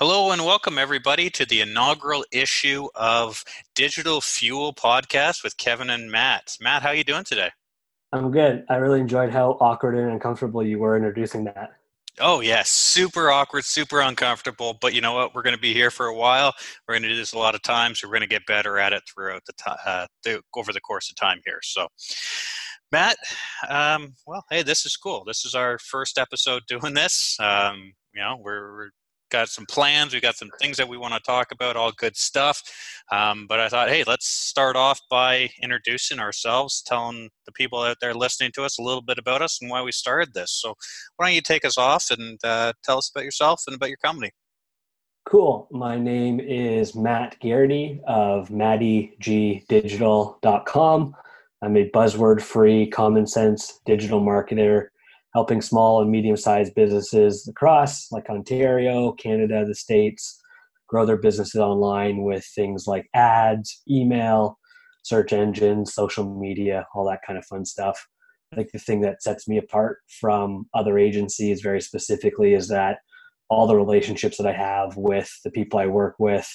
Hello and welcome everybody to the inaugural issue of Digital Fuel podcast with Kevin and Matt. Matt, how are you doing today? I'm good. I really enjoyed how awkward and uncomfortable you were introducing that. Oh yes, super awkward, super uncomfortable. But you know what? We're going to be here for a while. We're going to do this a lot of times. So we're going to get better at it throughout the time, uh, over the course of time here. So, Matt, um, well, hey, this is cool. This is our first episode doing this. Um, you know, we're, we're got some plans. We got some things that we want to talk about, all good stuff. Um, but I thought, hey, let's start off by introducing ourselves, telling the people out there listening to us a little bit about us and why we started this. So why don't you take us off and uh, tell us about yourself and about your company? Cool. My name is Matt Garrity of mattygdigital.com. I'm a buzzword free, common sense digital marketer helping small and medium sized businesses across like Ontario, Canada, the States grow their businesses online with things like ads, email, search engines, social media, all that kind of fun stuff. I think the thing that sets me apart from other agencies very specifically is that all the relationships that I have with the people I work with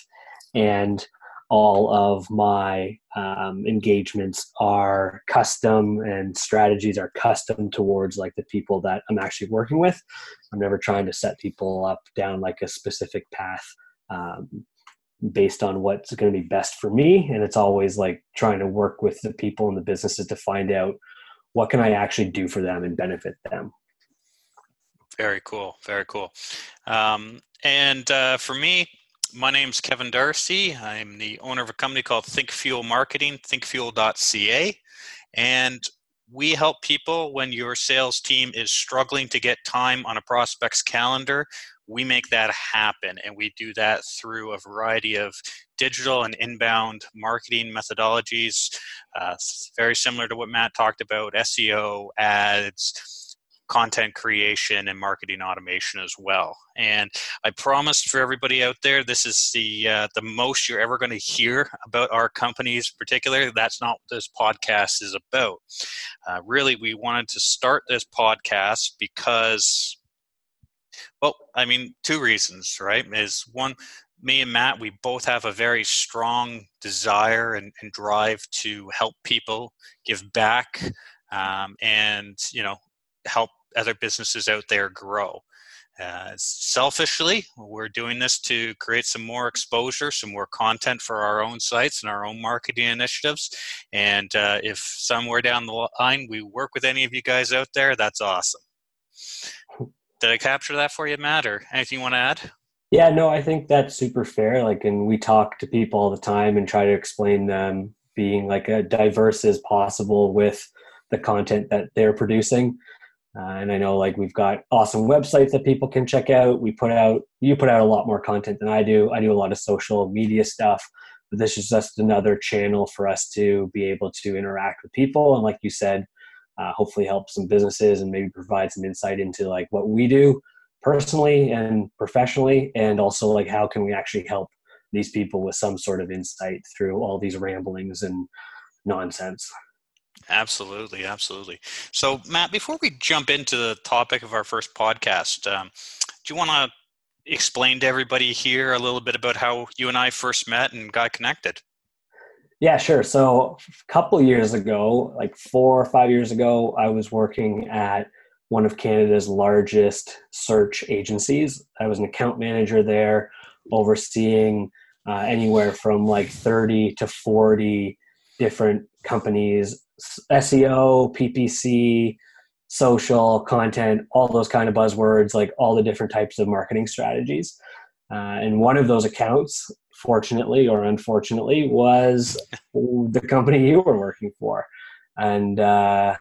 and all of my um, engagements are custom and strategies are custom towards like the people that i'm actually working with. I'm never trying to set people up down like a specific path um, based on what's going to be best for me. And it's always like trying to work with the people and the businesses to find out what can i actually do for them and benefit them. Very cool. Very cool. Um, and uh, for me my name's Kevin Darcy. I'm the owner of a company called Think Fuel Marketing, thinkfuel.ca. And we help people when your sales team is struggling to get time on a prospect's calendar. We make that happen, and we do that through a variety of digital and inbound marketing methodologies, uh, very similar to what Matt talked about SEO, ads, content creation and marketing automation as well. And I promised for everybody out there, this is the uh, the most you're ever going to hear about our companies, particularly. That's not what this podcast is about. Uh, really, we wanted to start this podcast because, well, I mean, two reasons, right? Is one, me and Matt, we both have a very strong desire and, and drive to help people give back. Um, and you know help other businesses out there grow. Uh, selfishly, we're doing this to create some more exposure, some more content for our own sites and our own marketing initiatives. And uh, if somewhere down the line we work with any of you guys out there, that's awesome. Did I capture that for you, Matt, or anything you want to add? Yeah, no, I think that's super fair. Like, and we talk to people all the time and try to explain them being like as diverse as possible with the content that they're producing. Uh, and I know like we've got awesome websites that people can check out. We put out, you put out a lot more content than I do. I do a lot of social media stuff, but this is just another channel for us to be able to interact with people. And like you said, uh, hopefully help some businesses and maybe provide some insight into like what we do personally and professionally. And also like how can we actually help these people with some sort of insight through all these ramblings and nonsense. Absolutely, absolutely. So, Matt, before we jump into the topic of our first podcast, um, do you want to explain to everybody here a little bit about how you and I first met and got connected? Yeah, sure. So, a couple years ago, like four or five years ago, I was working at one of Canada's largest search agencies. I was an account manager there, overseeing uh, anywhere from like 30 to 40 different companies SEO, PPC, social content, all those kind of buzzwords, like all the different types of marketing strategies. Uh, and one of those accounts, fortunately or unfortunately, was the company you were working for. And uh,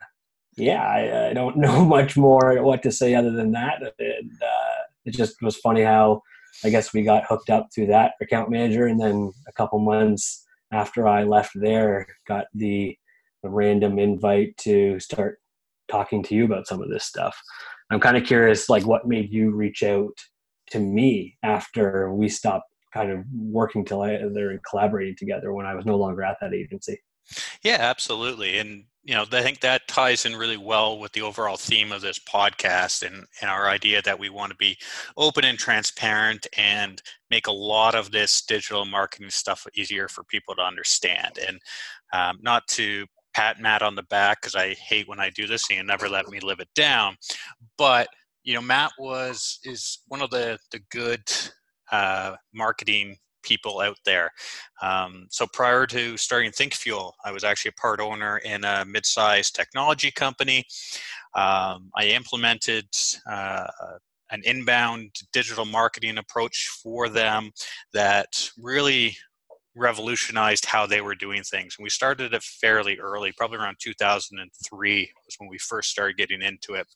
yeah, I, I, don't know much more what to say other than that. And, uh, it just was funny how I guess we got hooked up through that account manager, and then a couple months after I left there, got the a random invite to start talking to you about some of this stuff. I'm kind of curious, like, what made you reach out to me after we stopped kind of working together and collaborating together when I was no longer at that agency? Yeah, absolutely. And you know, I think that ties in really well with the overall theme of this podcast and, and our idea that we want to be open and transparent and make a lot of this digital marketing stuff easier for people to understand. And um, not to pat Matt on the back because I hate when I do this and you never let me live it down. But you know, Matt was is one of the the good uh, marketing people out there. Um, so prior to starting ThinkFuel, I was actually a part owner in a mid-sized technology company. Um, I implemented uh, an inbound digital marketing approach for them that really revolutionized how they were doing things. And we started it fairly early, probably around 2003 was when we first started getting into it.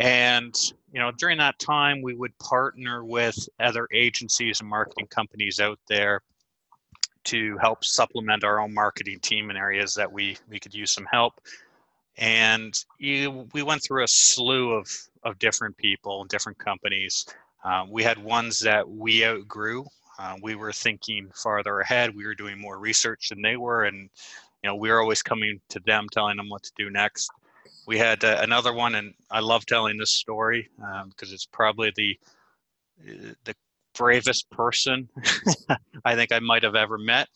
And you know, during that time, we would partner with other agencies and marketing companies out there to help supplement our own marketing team in areas that we we could use some help. And you, we went through a slew of of different people and different companies. Uh, we had ones that we outgrew. Uh, we were thinking farther ahead. We were doing more research than they were, and you know, we were always coming to them, telling them what to do next we had uh, another one, and I love telling this story because um, it's probably the the bravest person I think I might have ever met.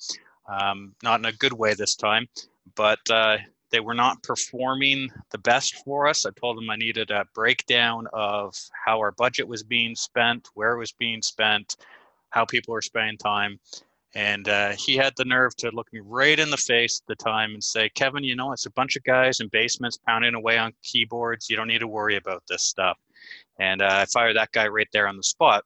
Um, not in a good way this time, but uh, they were not performing the best for us. I told them I needed a breakdown of how our budget was being spent, where it was being spent, how people are spending time. And uh, he had the nerve to look me right in the face at the time and say, Kevin, you know, it's a bunch of guys in basements pounding away on keyboards. You don't need to worry about this stuff. And uh, I fired that guy right there on the spot.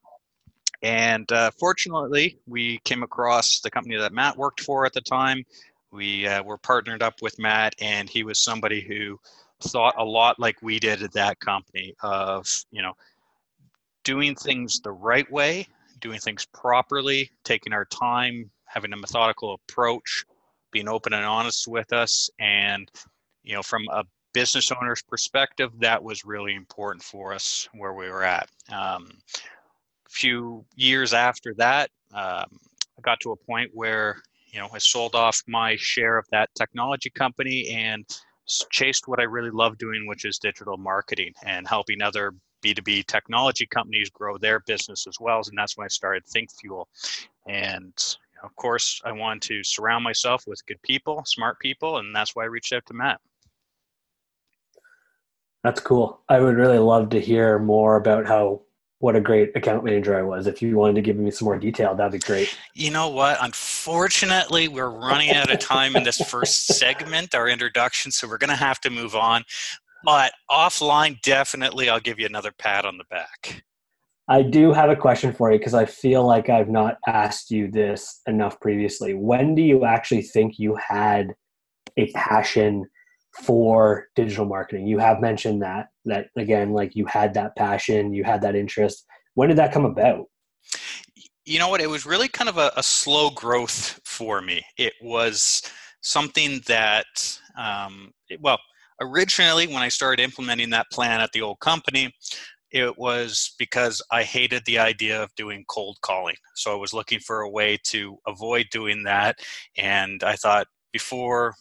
And uh, fortunately, we came across the company that Matt worked for at the time. We uh, were partnered up with Matt, and he was somebody who thought a lot like we did at that company of, you know, doing things the right way doing things properly, taking our time, having a methodical approach, being open and honest with us. And, you know, from a business owner's perspective, that was really important for us where we were at. Um, a few years after that, um, I got to a point where, you know, I sold off my share of that technology company and chased what I really love doing, which is digital marketing and helping other B2B technology companies grow their business as well. And that's when I started ThinkFuel. And of course, I wanted to surround myself with good people, smart people, and that's why I reached out to Matt. That's cool. I would really love to hear more about how what a great account manager I was. If you wanted to give me some more detail, that'd be great. You know what? Unfortunately, we're running out of time in this first segment, our introduction, so we're going to have to move on. But offline, definitely, I'll give you another pat on the back. I do have a question for you because I feel like I've not asked you this enough previously. When do you actually think you had a passion for digital marketing? You have mentioned that that again, like you had that passion, you had that interest. When did that come about? You know what? It was really kind of a, a slow growth for me. It was something that, um, it, well, originally when I started implementing that plan at the old company, it was because I hated the idea of doing cold calling. So I was looking for a way to avoid doing that. And I thought before,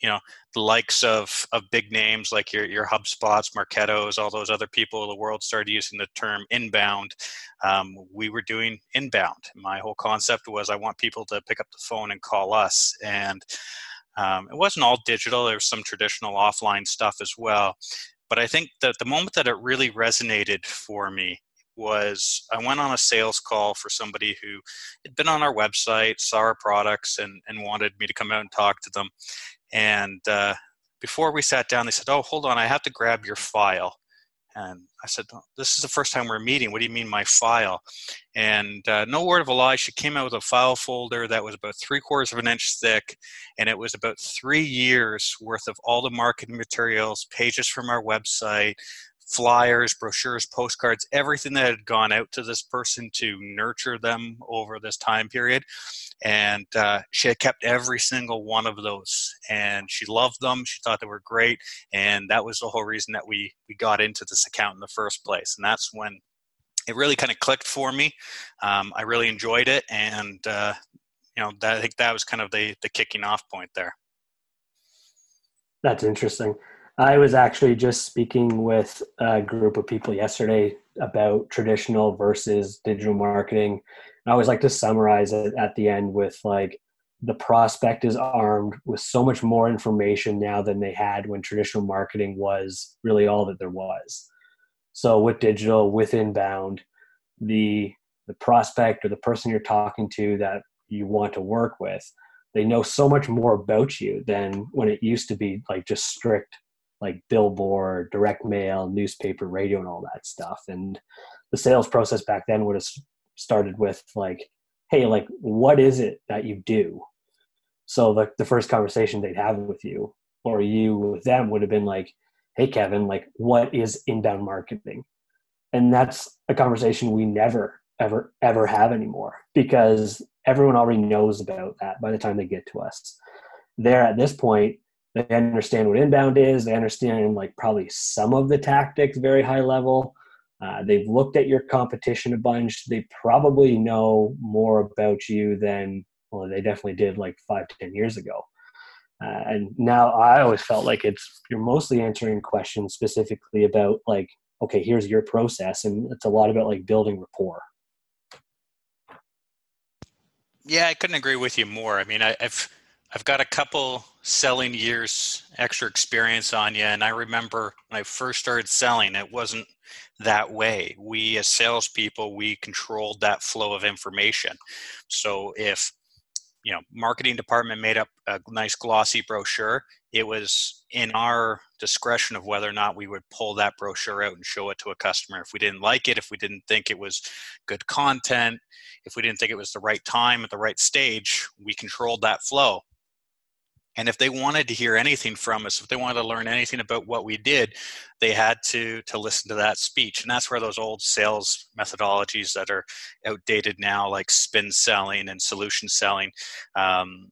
you know, the likes of, of big names like your, your HubSpots, Marketos, all those other people in the world started using the term inbound. Um, we were doing inbound. My whole concept was I want people to pick up the phone and call us. And um, it wasn't all digital, there was some traditional offline stuff as well. But I think that the moment that it really resonated for me was I went on a sales call for somebody who had been on our website, saw our products, and, and wanted me to come out and talk to them. And uh, before we sat down, they said, Oh, hold on, I have to grab your file. And I said, This is the first time we're meeting. What do you mean, my file? And uh, no word of a lie, she came out with a file folder that was about three quarters of an inch thick. And it was about three years worth of all the marketing materials, pages from our website, flyers, brochures, postcards, everything that had gone out to this person to nurture them over this time period. And uh, she had kept every single one of those and she loved them she thought they were great and that was the whole reason that we we got into this account in the first place. And that's when it really kind of clicked for me. Um, i really enjoyed it and uh, you know that, i think that was kind of the the kicking off point there. That's interesting. I was actually just speaking with a group of people yesterday about traditional versus digital marketing. I always like to summarize it at the end with like the prospect is armed with so much more information now than they had when traditional marketing was really all that there was. So with digital, with inbound, the the prospect or the person you're talking to that you want to work with, they know so much more about you than when it used to be like just strict like billboard, direct mail, newspaper, radio, and all that stuff. And the sales process back then would have started with like, hey, like, what is it that you do? So like the first conversation they'd have with you or you with them would have been like, hey, Kevin, like, what is inbound marketing? And that's a conversation we never, ever, ever have anymore because everyone already knows about that by the time they get to us. There at this point, they understand what inbound is. They understand like probably some of the tactics, very high level. Uh, they've looked at your competition a bunch. They probably know more about you than well, they definitely did like five, ten years ago. Uh, and now I always felt like it's you're mostly answering questions specifically about like, okay, here's your process, and it's a lot about like building rapport. Yeah, I couldn't agree with you more. I mean, I, I've I've got a couple selling years extra experience on you, and I remember when I first started selling, it wasn't that way. We as salespeople, we controlled that flow of information. So if you know marketing department made up a nice glossy brochure it was in our discretion of whether or not we would pull that brochure out and show it to a customer if we didn't like it if we didn't think it was good content if we didn't think it was the right time at the right stage we controlled that flow and if they wanted to hear anything from us if they wanted to learn anything about what we did they had to to listen to that speech. And that's where those old sales methodologies that are outdated now like spin selling and solution selling um,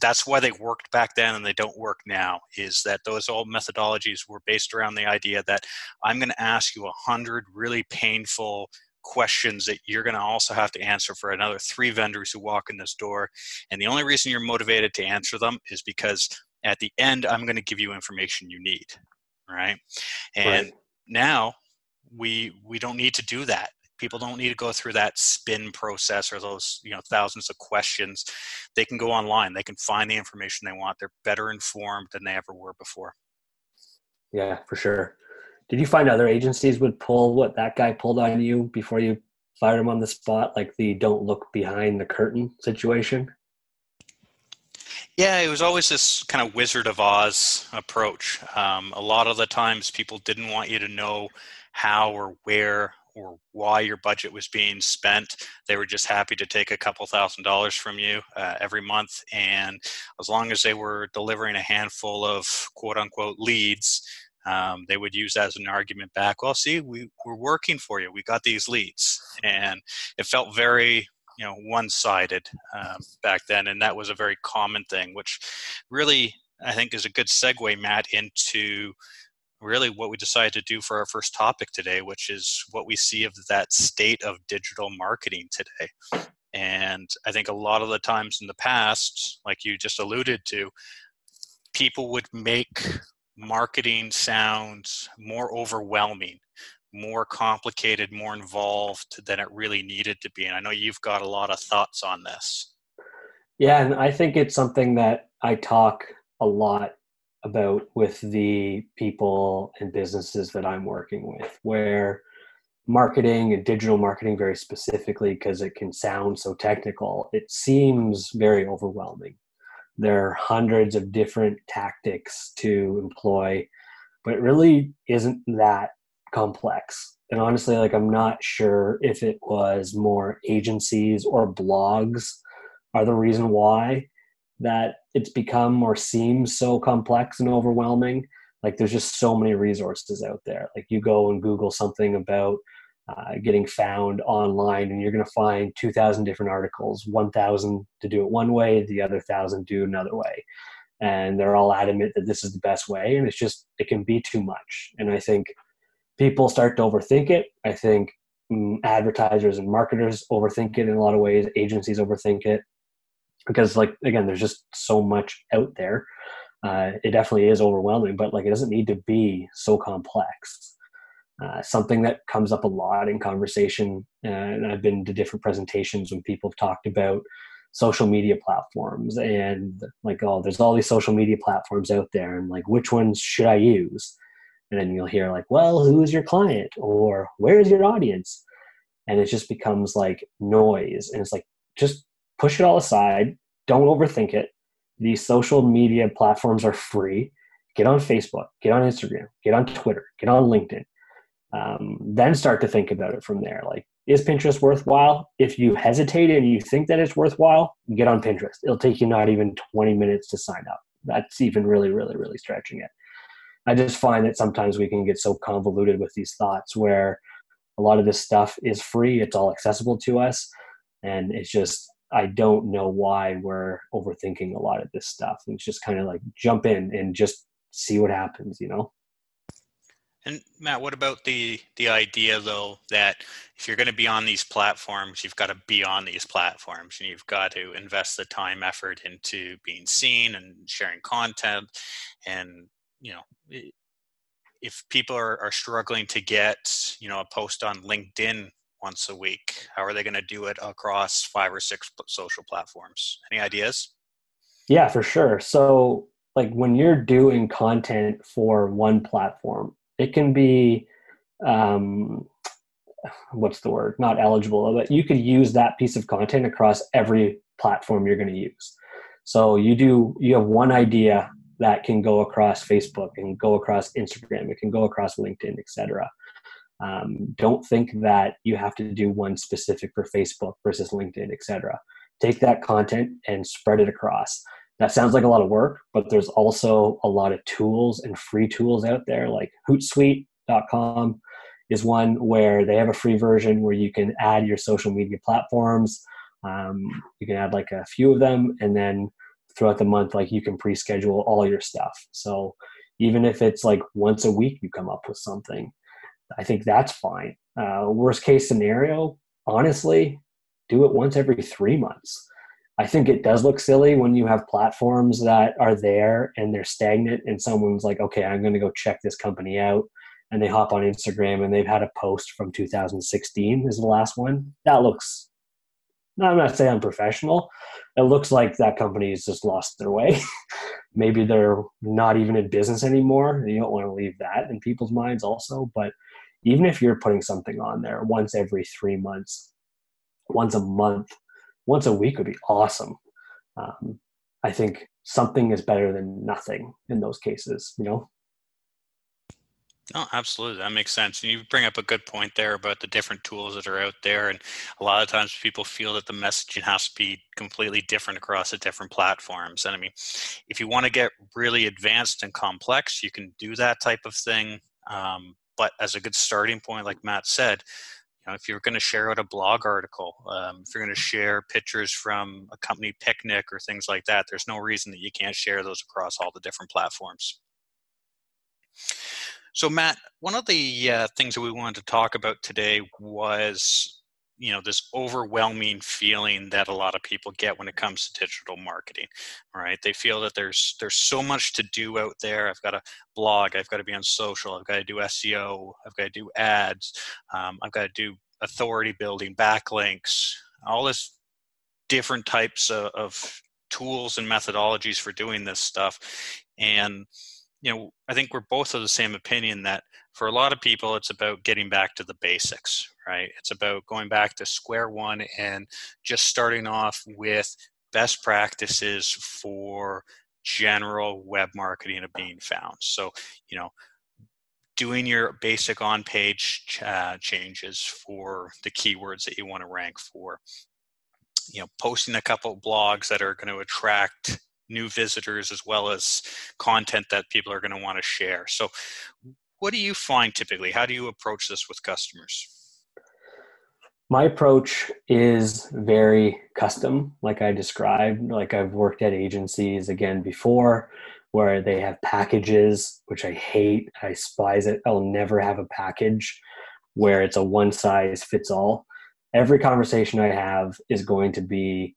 that's why they worked back then and they don't work now is that those old methodologies were based around the idea that i'm going to ask you a hundred really painful questions that you're going to also have to answer for another three vendors who walk in this door. And the only reason you're motivated to answer them is because at the end, I'm going to give you information you need. Right. And right. now we we don't need to do that people don't need to go through that spin process or those you know thousands of questions they can go online they can find the information they want they're better informed than they ever were before yeah for sure did you find other agencies would pull what that guy pulled on you before you fired him on the spot, like the "don't look behind the curtain" situation? Yeah, it was always this kind of Wizard of Oz approach. Um, a lot of the times, people didn't want you to know how or where or why your budget was being spent. They were just happy to take a couple thousand dollars from you uh, every month. And as long as they were delivering a handful of quote unquote leads, um, they would use as an argument back well see we, we're working for you. We got these leads. And it felt very you know one-sided um, back then and that was a very common thing which really i think is a good segue matt into really what we decided to do for our first topic today which is what we see of that state of digital marketing today. And i think a lot of the times in the past like you just alluded to people would make marketing sounds more overwhelming, more complicated, more involved than it really needed to be. And I know you've got a lot of thoughts on this. Yeah, and I think it's something that I talk a lot about with the people and businesses that I'm working with, where marketing and digital marketing, very specifically, because it can sound so technical, it seems very overwhelming. There are hundreds of different tactics to employ, but it really isn't that complex. And honestly, like I'm not sure if it was more agencies or blogs are the reason why that it's become or seems so complex and overwhelming. Like there's just so many resources out there. Like you go and Google something about uh, getting found online and you're going to find 2000 different articles 1000 to do it one way the other 1000 do another way. And they're all adamant that this is the best way and it's just it can be too much. And i think people start to overthink it. I think mm, advertisers and marketers overthink it in a lot of ways agencies overthink it. Because like again there's just so much out there. Uh, it definitely is overwhelming, but like it doesn't need to be so complex. Uh, something that comes up a lot in conversation, uh, and I've been to different presentations when people have talked about social media platforms and like, oh, there's all these social media platforms out there, and like, which ones should I use? And then you'll hear like, well, who is your client, or where is your audience? And it just becomes like noise, and it's like just push it all aside. Don't overthink it these social media platforms are free. Get on Facebook, get on Instagram, get on Twitter, get on LinkedIn. Um, then start to think about it from there. Like, is Pinterest worthwhile? If you hesitate and you think that it's worthwhile, get on Pinterest. It'll take you not even 20 minutes to sign up. That's even really, really, really stretching it. I just find that sometimes we can get so convoluted with these thoughts where a lot of this stuff is free, it's all accessible to us, and it's just I don't know why we're overthinking a lot of this stuff. It's just kind of like jump in and just see what happens, you know? And Matt, what about the the idea though that if you're going to be on these platforms, you've got to be on these platforms, and you've got to invest the time, effort into being seen and sharing content, and you know, if people are, are struggling to get you know a post on LinkedIn once a week? How are they going to do it across five or six social platforms? Any ideas? Yeah, for sure. So, like when you're doing content for one platform, it can be um, what's the word? Not eligible, but you could use that piece of content across every platform you're going to use. So you do you have one idea that can go across Facebook and go across Instagram, it can go across LinkedIn, etc. Um, don't think that you have to do one specific for Facebook versus LinkedIn, etc. Take that content and spread it across. That sounds like a lot of work, but there's also a lot of tools and free tools out there, like Hootsuite.com is one where they have a free version where you can add your social media platforms. Um, you can add like a few of them, and then throughout the month, like you can pre-schedule all your stuff. So even if it's like once a week, you come up with something I think that's fine. Uh, worst case scenario, honestly, do it once every three months. I think it does look silly when you have platforms that are there and they're stagnant, and someone's like, okay, I'm going to go check this company out. And they hop on Instagram and they've had a post from 2016 is the last one. That looks, I'm not saying unprofessional. It looks like that company has just lost their way. Maybe they're not even in business anymore. You don't want to leave that in people's minds also. But even if you're putting something on there once every three months, once a month, once a week would be awesome. Um, I think something is better than nothing in those cases, you know? No, absolutely. That makes sense. And you bring up a good point there about the different tools that are out there. And a lot of times people feel that the messaging has to be completely different across the different platforms. And I mean, if you want to get really advanced and complex, you can do that type of thing. Um, but as a good starting point, like Matt said, you know, if you're going to share out a blog article, um, if you're going to share pictures from a company picnic or things like that, there's no reason that you can't share those across all the different platforms. So, Matt, one of the uh, things that we wanted to talk about today was you know this overwhelming feeling that a lot of people get when it comes to digital marketing right? They feel that there's there's so much to do out there. I've got a blog i've got to be on social i've got to do seo i've got to do ads um, i've got to do authority building backlinks all this different types of, of tools and methodologies for doing this stuff. And you know i think we're both of the same opinion that for a lot of people it's about getting back to the basics right? It's about going back to square one and just starting off with best practices for general web marketing of being found. So you know doing your basic on page uh, changes for the keywords that you want to rank for. You know posting a couple blogs that are going to attract new visitors as well as content that people are going to want to share so what do you find typically? How do you approach this with customers? My approach is very custom, like I described. Like I've worked at agencies again before where they have packages, which I hate. I despise it. I'll never have a package where it's a one size fits all. Every conversation I have is going to be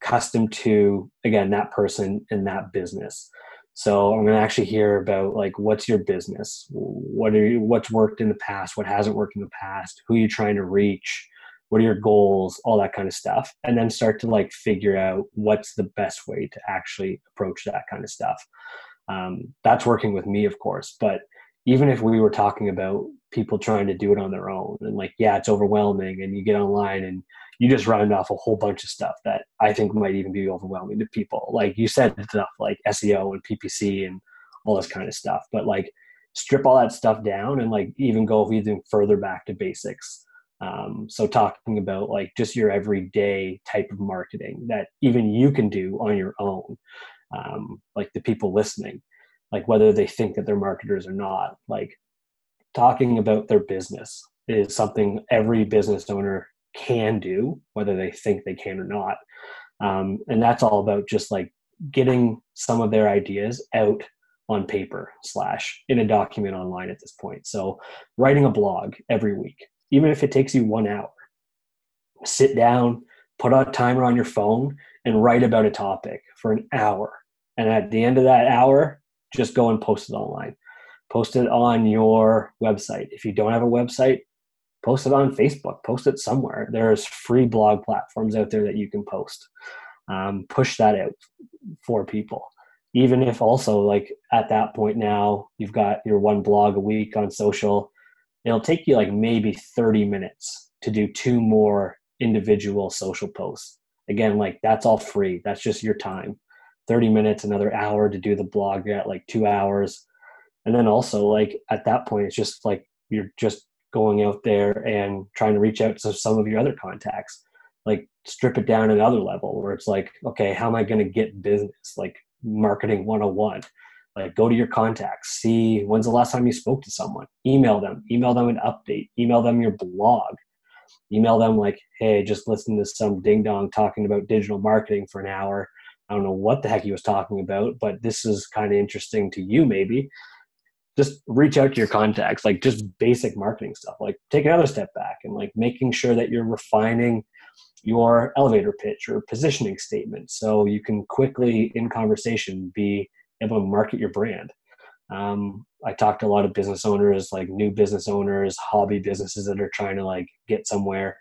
custom to, again, that person and that business. So I'm going to actually hear about like what's your business, what are you, what's worked in the past, what hasn't worked in the past, who are you're trying to reach, what are your goals, all that kind of stuff, and then start to like figure out what's the best way to actually approach that kind of stuff. Um, that's working with me, of course, but even if we were talking about people trying to do it on their own and like yeah it's overwhelming and you get online and you just round off a whole bunch of stuff that I think might even be overwhelming to people. Like you said, stuff like SEO and PPC and all this kind of stuff. But like strip all that stuff down and like even go even further back to basics. Um, so talking about like just your everyday type of marketing that even you can do on your own, um, like the people listening, like whether they think that they're marketers or not, like talking about their business is something every business owner can do, whether they think they can or not. Um, and that's all about just like getting some of their ideas out on paper slash in a document online at this point. So writing a blog every week, even if it takes you one hour, sit down, put a timer on your phone and write about a topic for an hour. And at the end of that hour, just go and post it online. Post it on your website. If you don't have a website, post it on Facebook, post it somewhere. There's free blog platforms out there that you can post. Um, push that out for people. Even if also like at that point now you've got your one blog a week on social, it'll take you like maybe 30 minutes to do two more individual social posts. Again, like that's all free. That's just your time. 30 minutes, another hour to do the blog at like two hours. And then also like at that point, it's just like you're just going out there and trying to reach out to some of your other contacts. Like strip it down another level where it's like okay how am i going to get business? Like marketing 101 like go to your contacts see when's the last time you spoke to someone. Email them email them an update email them your blog. Email them like hey just listen to some ding dong talking about digital marketing for an hour. I don't know what the heck he was talking about but this is kind of interesting to you maybe just reach out to your contacts like just basic marketing stuff like take another step back and like making sure that you're refining your elevator pitch or positioning statement so you can quickly in conversation be able to market your brand. Um, i talked to a lot of business owners like new business owners hobby businesses that are trying to like get somewhere.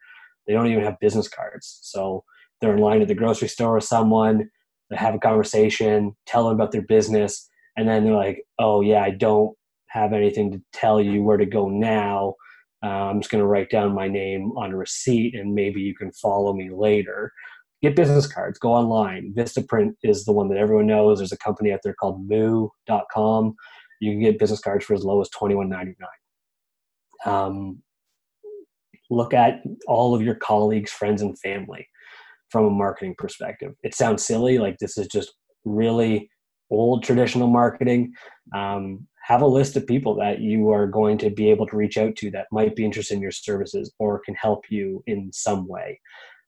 They don't even have business cards so they're in line at the grocery store with someone they have a conversation tell them about their business and then they're like oh yeah i don't have anything to tell you where to go now. Uh, I'm just going to write down my name on a receipt and maybe you can follow me later. Get business cards, go online. Vistaprint is the one that everyone knows. There's a company out there called moo.com. You can get business cards for as low as $21.99. Um, look at all of your colleagues, friends, and family from a marketing perspective. It sounds silly, like this is just really old traditional marketing. Um, have a list of people that you are going to be able to reach out to that might be interested in your services or can help you in some way.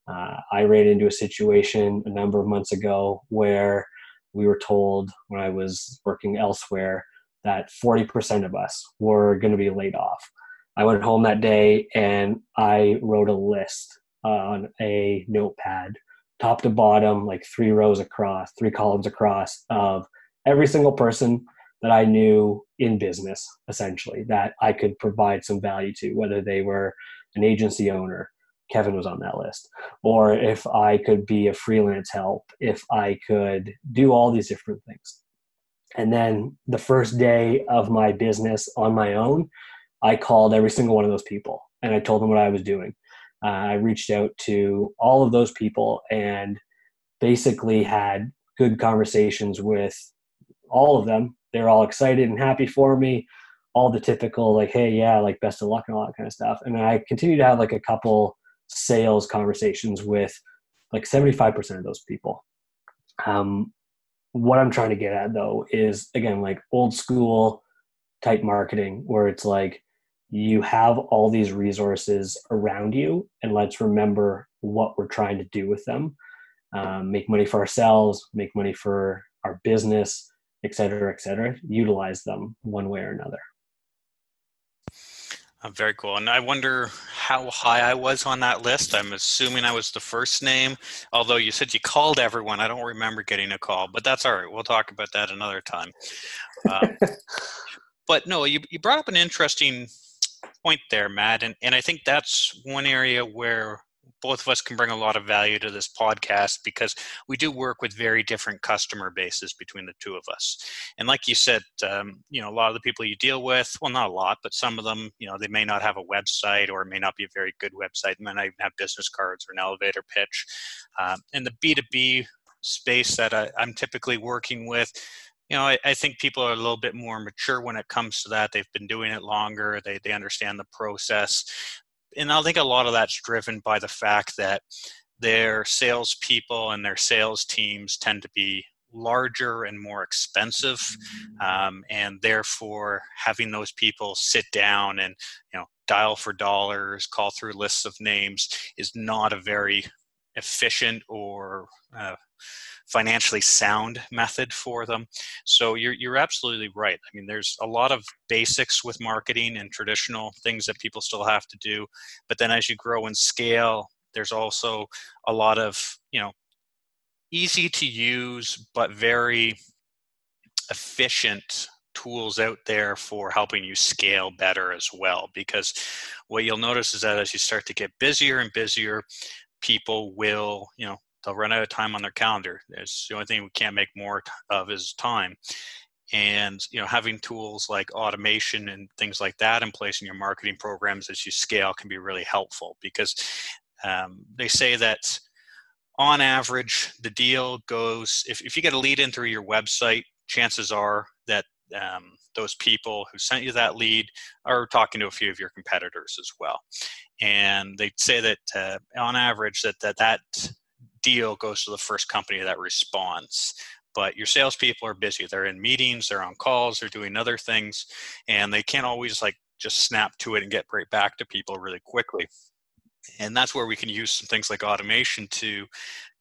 Uh, I ran into a situation a number of months ago where we were told when I was working elsewhere that 40% of us were going to be laid off. I went home that day and I wrote a list on a notepad, top to bottom, like three rows across, three columns across, of every single person that I knew in business, essentially, that I could provide some value to, whether they were an agency owner, Kevin was on that list, or if I could be a freelance help, if I could do all these different things. And then the first day of my business on my own, I called every single one of those people and I told them what I was doing. Uh, I reached out to all of those people and basically had good conversations with all of them they're all excited and happy for me. All the typical like hey yeah like best of luck and all that kind of stuff. And i continue to have like a couple sales conversations with like 75% of those people. Um, what i'm trying to get at though is again like old school type marketing where it's like you have all these resources around you and let's remember what we're trying to do with them. Um, make money for ourselves make money for our business et cetera, et cetera, utilize them one way or another. Oh, very cool. And I wonder how high I was on that list. I'm assuming I was the first name, although you said you called everyone. I don't remember getting a call, but that's all right. We'll talk about that another time. Um, but no, you, you brought up an interesting point there, Matt. And, and I think that's one area where both of us can bring a lot of value to this podcast because we do work with very different customer bases between the two of us. And like you said, um, you know, a lot of the people you deal with, well, not a lot, but some of them, you know, they may not have a website or may not be a very good website, may not even have business cards or an elevator pitch. Um, and the B2B space that I, I'm typically working with, you know, I, I, think people are a little bit more mature when it comes to that. They've been doing it longer. They they understand the process and I think a lot of that's driven by the fact that their salespeople and their sales teams tend to be larger and more expensive, um, and therefore having those people sit down and you know dial for dollars, call through lists of names is not a very efficient or uh, financially sound method for them. So you're you're absolutely right. I mean, there's a lot of basics with marketing and traditional things that people still have to do, but then as you grow and scale, there's also a lot of you know easy to use but very efficient tools out there for helping you scale better as well because what you'll notice is that as you start to get busier and busier people will you know they'll run out of time on their calendar. It's the only thing we can't make more of is time. And you know, having tools like automation and things like that in place in your marketing programs as you scale can be really helpful because um, they say that on average, the deal goes if, if you get a lead in through your website, chances are that um, those people who sent you that lead are talking to a few of your competitors as well. And they say that uh, on average that, that that deal goes to the first company that responds. But your salespeople are busy. They're in meetings, they're on calls, they're doing other things, and they can't always like just snap to it and get right back to people really quickly. And that's where we can use some things like automation to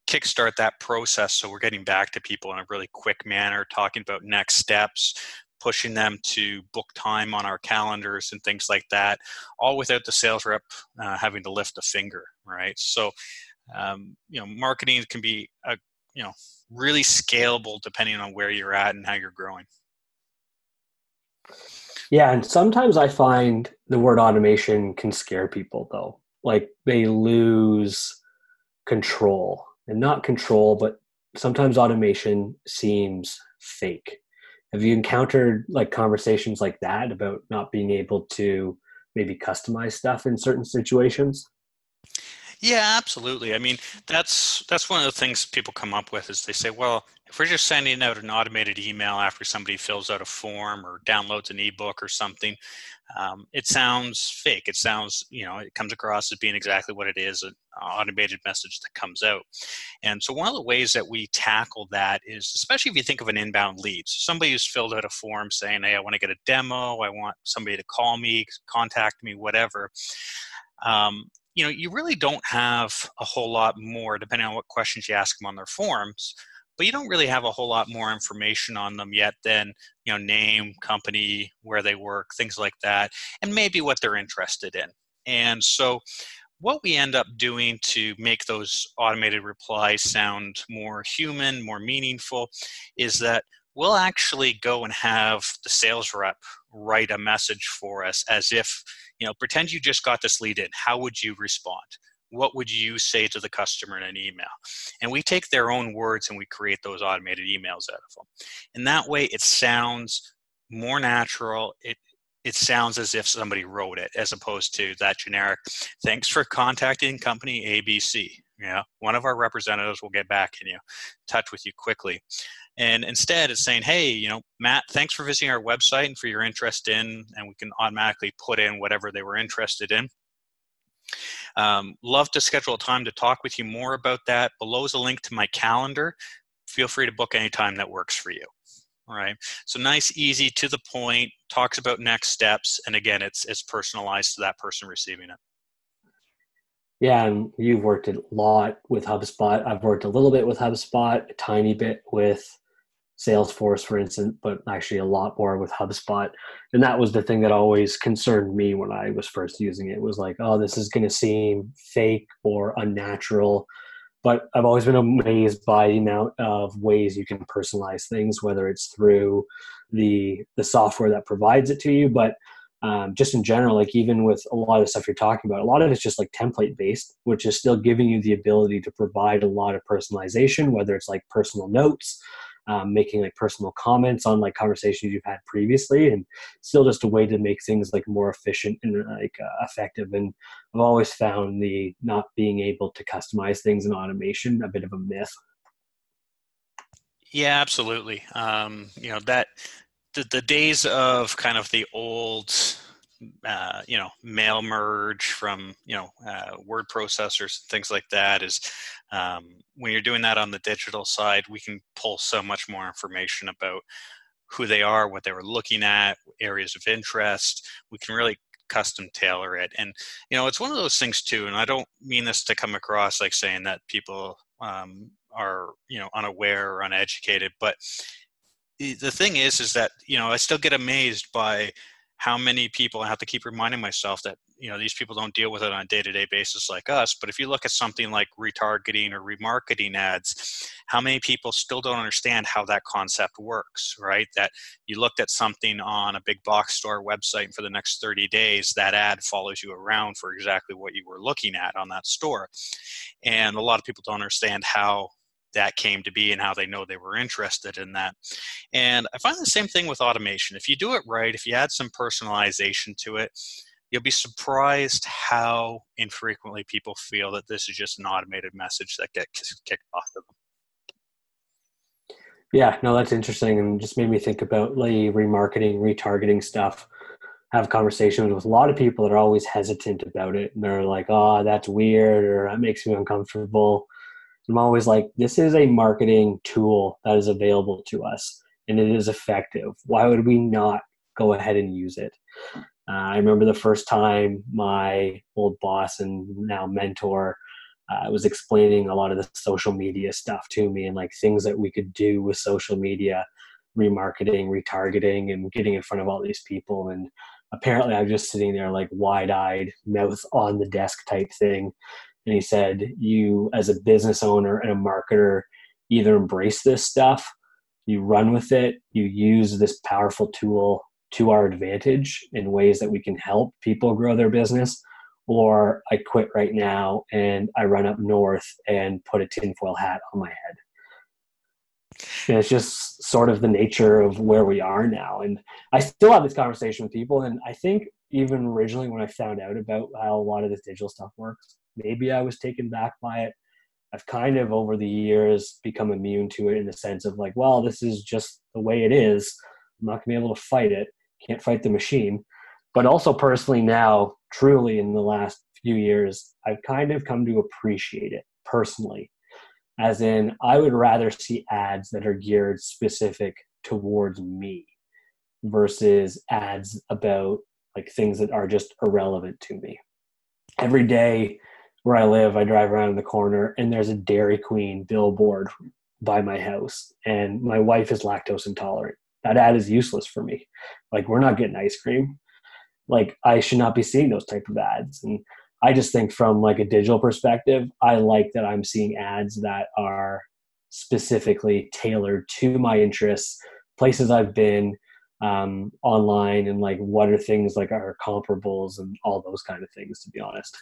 kickstart that process so we're getting back to people in a really quick manner, talking about next steps, pushing them to book time on our calendars and things like that, all without the sales rep uh, having to lift a finger, right? So um, you know marketing can be a you know really scalable depending on where you're at and how you're growing. Yeah and sometimes i find the word automation can scare people though. Like they lose control and not control but sometimes automation seems fake. Have you encountered like conversations like that about not being able to maybe customize stuff in certain situations yeah, absolutely. I mean, that's that's one of the things people come up with is they say, well, if we're just sending out an automated email after somebody fills out a form or downloads an ebook or something, um, it sounds fake. It sounds, you know, it comes across as being exactly what it is an automated message that comes out. And so, one of the ways that we tackle that is, especially if you think of an inbound lead, so somebody who's filled out a form saying, hey, I want to get a demo, I want somebody to call me, contact me, whatever. Um, you know, you really don't have a whole lot more, depending on what questions you ask them on their forms, but you don't really have a whole lot more information on them yet than, you know, name, company, where they work, things like that, and maybe what they're interested in. And so, what we end up doing to make those automated replies sound more human, more meaningful, is that we'll actually go and have the sales rep write a message for us as if you know pretend you just got this lead in. How would you respond? What would you say to the customer in an email? And we take their own words and we create those automated emails out of them and that way it sounds more natural. It it sounds as if somebody wrote it as opposed to that generic thanks for contacting company abc yeah one of our representatives will get back in you touch with you quickly and instead, it's saying, hey, you know, Matt, thanks for visiting our website and for your interest in, and we can automatically put in whatever they were interested in. Um, love to schedule a time to talk with you more about that. Below is a link to my calendar. Feel free to book any time that works for you. All right. So nice, easy, to the point, talks about next steps, and again, it's it's personalized to that person receiving it. Yeah, and you've worked a lot with HubSpot. I've worked a little bit with HubSpot, a tiny bit with Salesforce, for instance, but actually a lot more with HubSpot. And that was the thing that always concerned me when I was first using it. it was like, oh, this is going to seem fake or unnatural. But I've always been amazed by the amount of ways you can personalize things, whether it's through the the software that provides it to you, but um, just in general, like even with a lot of the stuff you're talking about, a lot of it's just like template based, which is still giving you the ability to provide a lot of personalization, whether it's like personal notes, um, making like personal comments on like conversations you've had previously, and still just a way to make things like more efficient and like uh, effective. And I've always found the not being able to customize things in automation a bit of a myth. Yeah, absolutely. Um, you know that the, the days of kind of the old uh, you know mail merge from you know uh, word processors and things like that is um, when you're doing that on the digital side we can pull so much more information about who they are what they were looking at areas of interest. We can really custom tailor it. And you know it's one of those things too and i don't mean this to come across like saying that people um, are you know unaware or uneducated but the thing is is that you know i still get amazed by how many people i have to keep reminding myself that you know these people don't deal with it on a day-to-day basis like us but if you look at something like retargeting or remarketing ads how many people still don't understand how that concept works right? That you looked at something on a big box store website and for the next 30 days that ad follows you around for exactly what you were looking at on that store. And a lot of people don't understand how that came to be and how they know they were interested in that. And I find the same thing with automation. If you do it right, if you add some personalization to it, you'll be surprised how infrequently people feel that this is just an automated message that gets kicked off to them. Yeah, no, that's interesting, and just made me think about like remarketing, retargeting stuff. Have conversations with a lot of people that are always hesitant about it, and they're like, "Oh, that's weird," or "That makes me uncomfortable." I'm always like, this is a marketing tool that is available to us and it is effective. Why would we not go ahead and use it? Uh, I remember the first time my old boss and now mentor uh, was explaining a lot of the social media stuff to me and like things that we could do with social media, remarketing, retargeting, and getting in front of all these people. And apparently, I'm just sitting there like wide eyed, mouth on the desk type thing and he said you as a business owner and a marketer either embrace this stuff you run with it you use this powerful tool to our advantage in ways that we can help people grow their business or i quit right now and i run up north and put a tinfoil hat on my head. And it's just sort of the nature of where we are now. And i still have this conversation with people and i think even originally when i found out about how a lot of this digital stuff works maybe I was taken back by it. I've kind of over the years become immune to it in the sense of like, well, this is just the way it is. I'm not gonna be able to fight it. Can't fight the machine. But also personally now, truly in the last few years, I've kind of come to appreciate it personally. As in, I would rather see ads that are geared specific towards me versus ads about like things that are just irrelevant to me. Every day where I live, I drive around the corner and there's a Dairy Queen billboard by my house, and my wife is lactose intolerant. That ad is useless for me. Like, we're not getting ice cream. Like, I should not be seeing those type of ads. And I just think from like a digital perspective, I like that I'm seeing ads that are specifically tailored to my interests, places I've been, um, online, and like what are things like our comparables and all those kind of things. To be honest.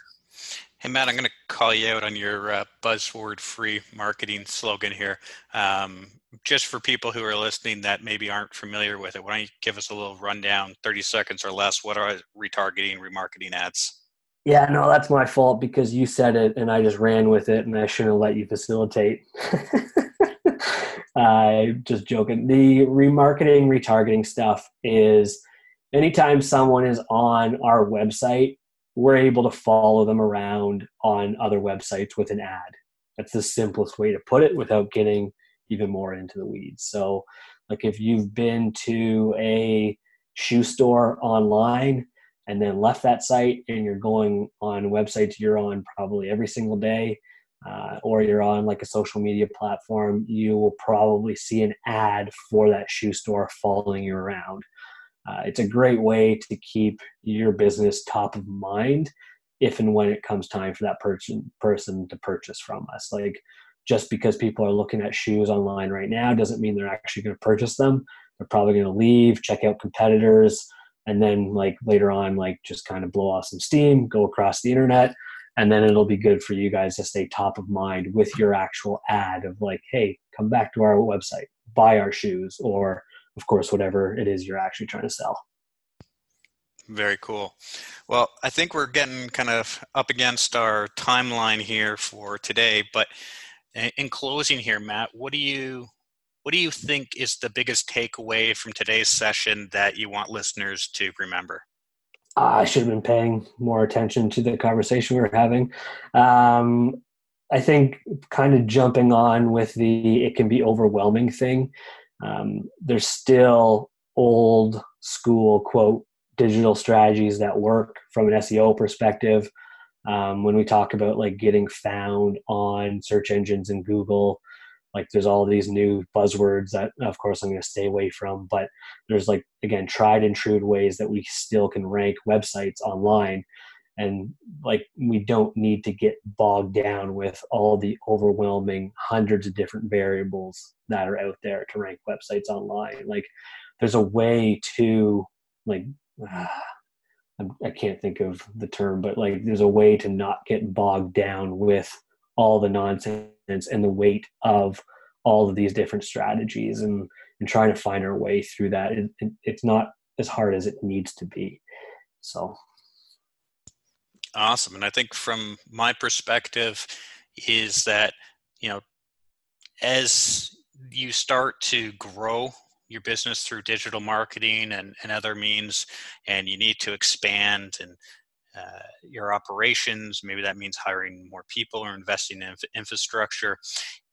Hey, Matt, I'm going to call you out on your uh, buzzword free marketing slogan here. Um, just for people who are listening that maybe aren't familiar with it, why don't you give us a little rundown, 30 seconds or less? What are retargeting, remarketing ads? Yeah, no, that's my fault because you said it and I just ran with it and I shouldn't have let you facilitate. I uh, just joking. The remarketing, retargeting stuff is anytime someone is on our website we're able to follow them around on other websites with an ad. That's the simplest way to put it without getting even more into the weeds. So, like if you've been to a shoe store online and then left that site and you're going on websites you're on probably every single day, uh, or you're on like a social media platform, you will probably see an ad for that shoe store following you around. Uh, it's a great way to keep your business top of mind if and when it comes time for that person person to purchase from us. Like just because people are looking at shoes online right now doesn't mean they're actually going to purchase them. They're probably going to leave, check out competitors, and then like later on, like just kind of blow off some steam, go across the internet, and then it'll be good for you guys to stay top of mind with your actual ad of like, hey, come back to our website, buy our shoes, or of course, whatever it is you're actually trying to sell. Very cool. Well, I think we're getting kind of up against our timeline here for today, but in closing here, Matt, what do you what do you think is the biggest takeaway from today's session that you want listeners to remember? I should have been paying more attention to the conversation we were having. Um, I think kind of jumping on with the it can be overwhelming thing. Um, there's still old school quote digital strategies that work from an SEO perspective. Um, when we talk about like getting found on search engines and Google, like there's all these new buzzwords that of course I'm going to stay away from, but there's like again tried and true ways that we still can rank websites online. And like we don't need to get bogged down with all the overwhelming hundreds of different variables that are out there to rank websites online. Like there's a way to like I can't think of the term, but like there's a way to not get bogged down with all the nonsense and the weight of all of these different strategies and, and trying to find our way through that. It, it, it's not as hard as it needs to be. So. Awesome. And I think from my perspective is that, you know, as you start to grow your business through digital marketing and, and other means, and you need to expand and uh, your operations, maybe that means hiring more people or investing in infrastructure,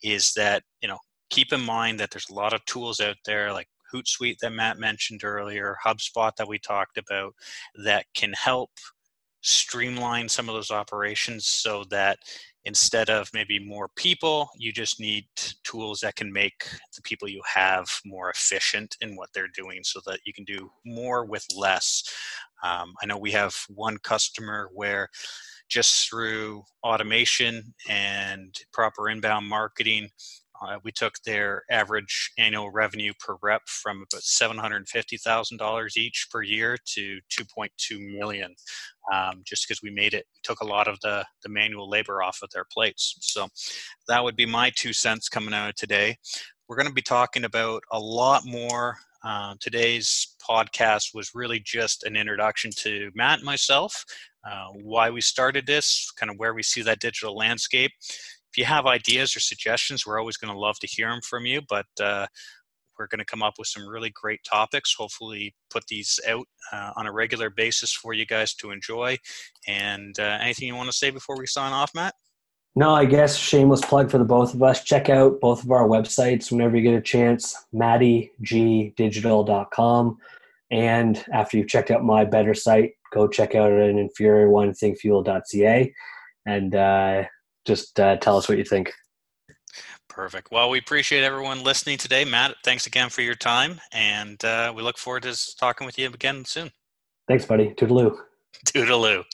is that, you know, keep in mind that there's a lot of tools out there like Hootsuite that Matt mentioned earlier, HubSpot that we talked about, that can help streamline some of those operations so that instead of maybe more people, you just need tools that can make the people you have more efficient in what they're doing so that you can do more with less. Um, I know we have one customer where just through automation and proper inbound marketing, uh, we took their average annual revenue per rep from about $750,000 each per year to 2.2 million, um, just because we made it, took a lot of the, the manual labor off of their plates. So that would be my two cents coming out of today. We're going to be talking about a lot more. Uh, today's podcast was really just an introduction to Matt and myself, uh, why we started this, kind of where we see that digital landscape if you have ideas or suggestions, we're always going to love to hear them from you. But uh, we're going to come up with some really great topics. Hopefully, put these out uh, on a regular basis for you guys to enjoy. And uh, anything you want to say before we sign off, Matt? No, I guess shameless plug for the both of us. Check out both of our websites whenever you get a chance, mattiegdigital.com. And after you've checked out my better site, go check out an inferior one, thinkfuel.ca. And uh, just uh, tell us what you think. Perfect. Well, we appreciate everyone listening today. Matt, thanks again for your time, and uh, we look forward to talking with you again soon. Thanks, buddy. Toodaloo. Toodaloo.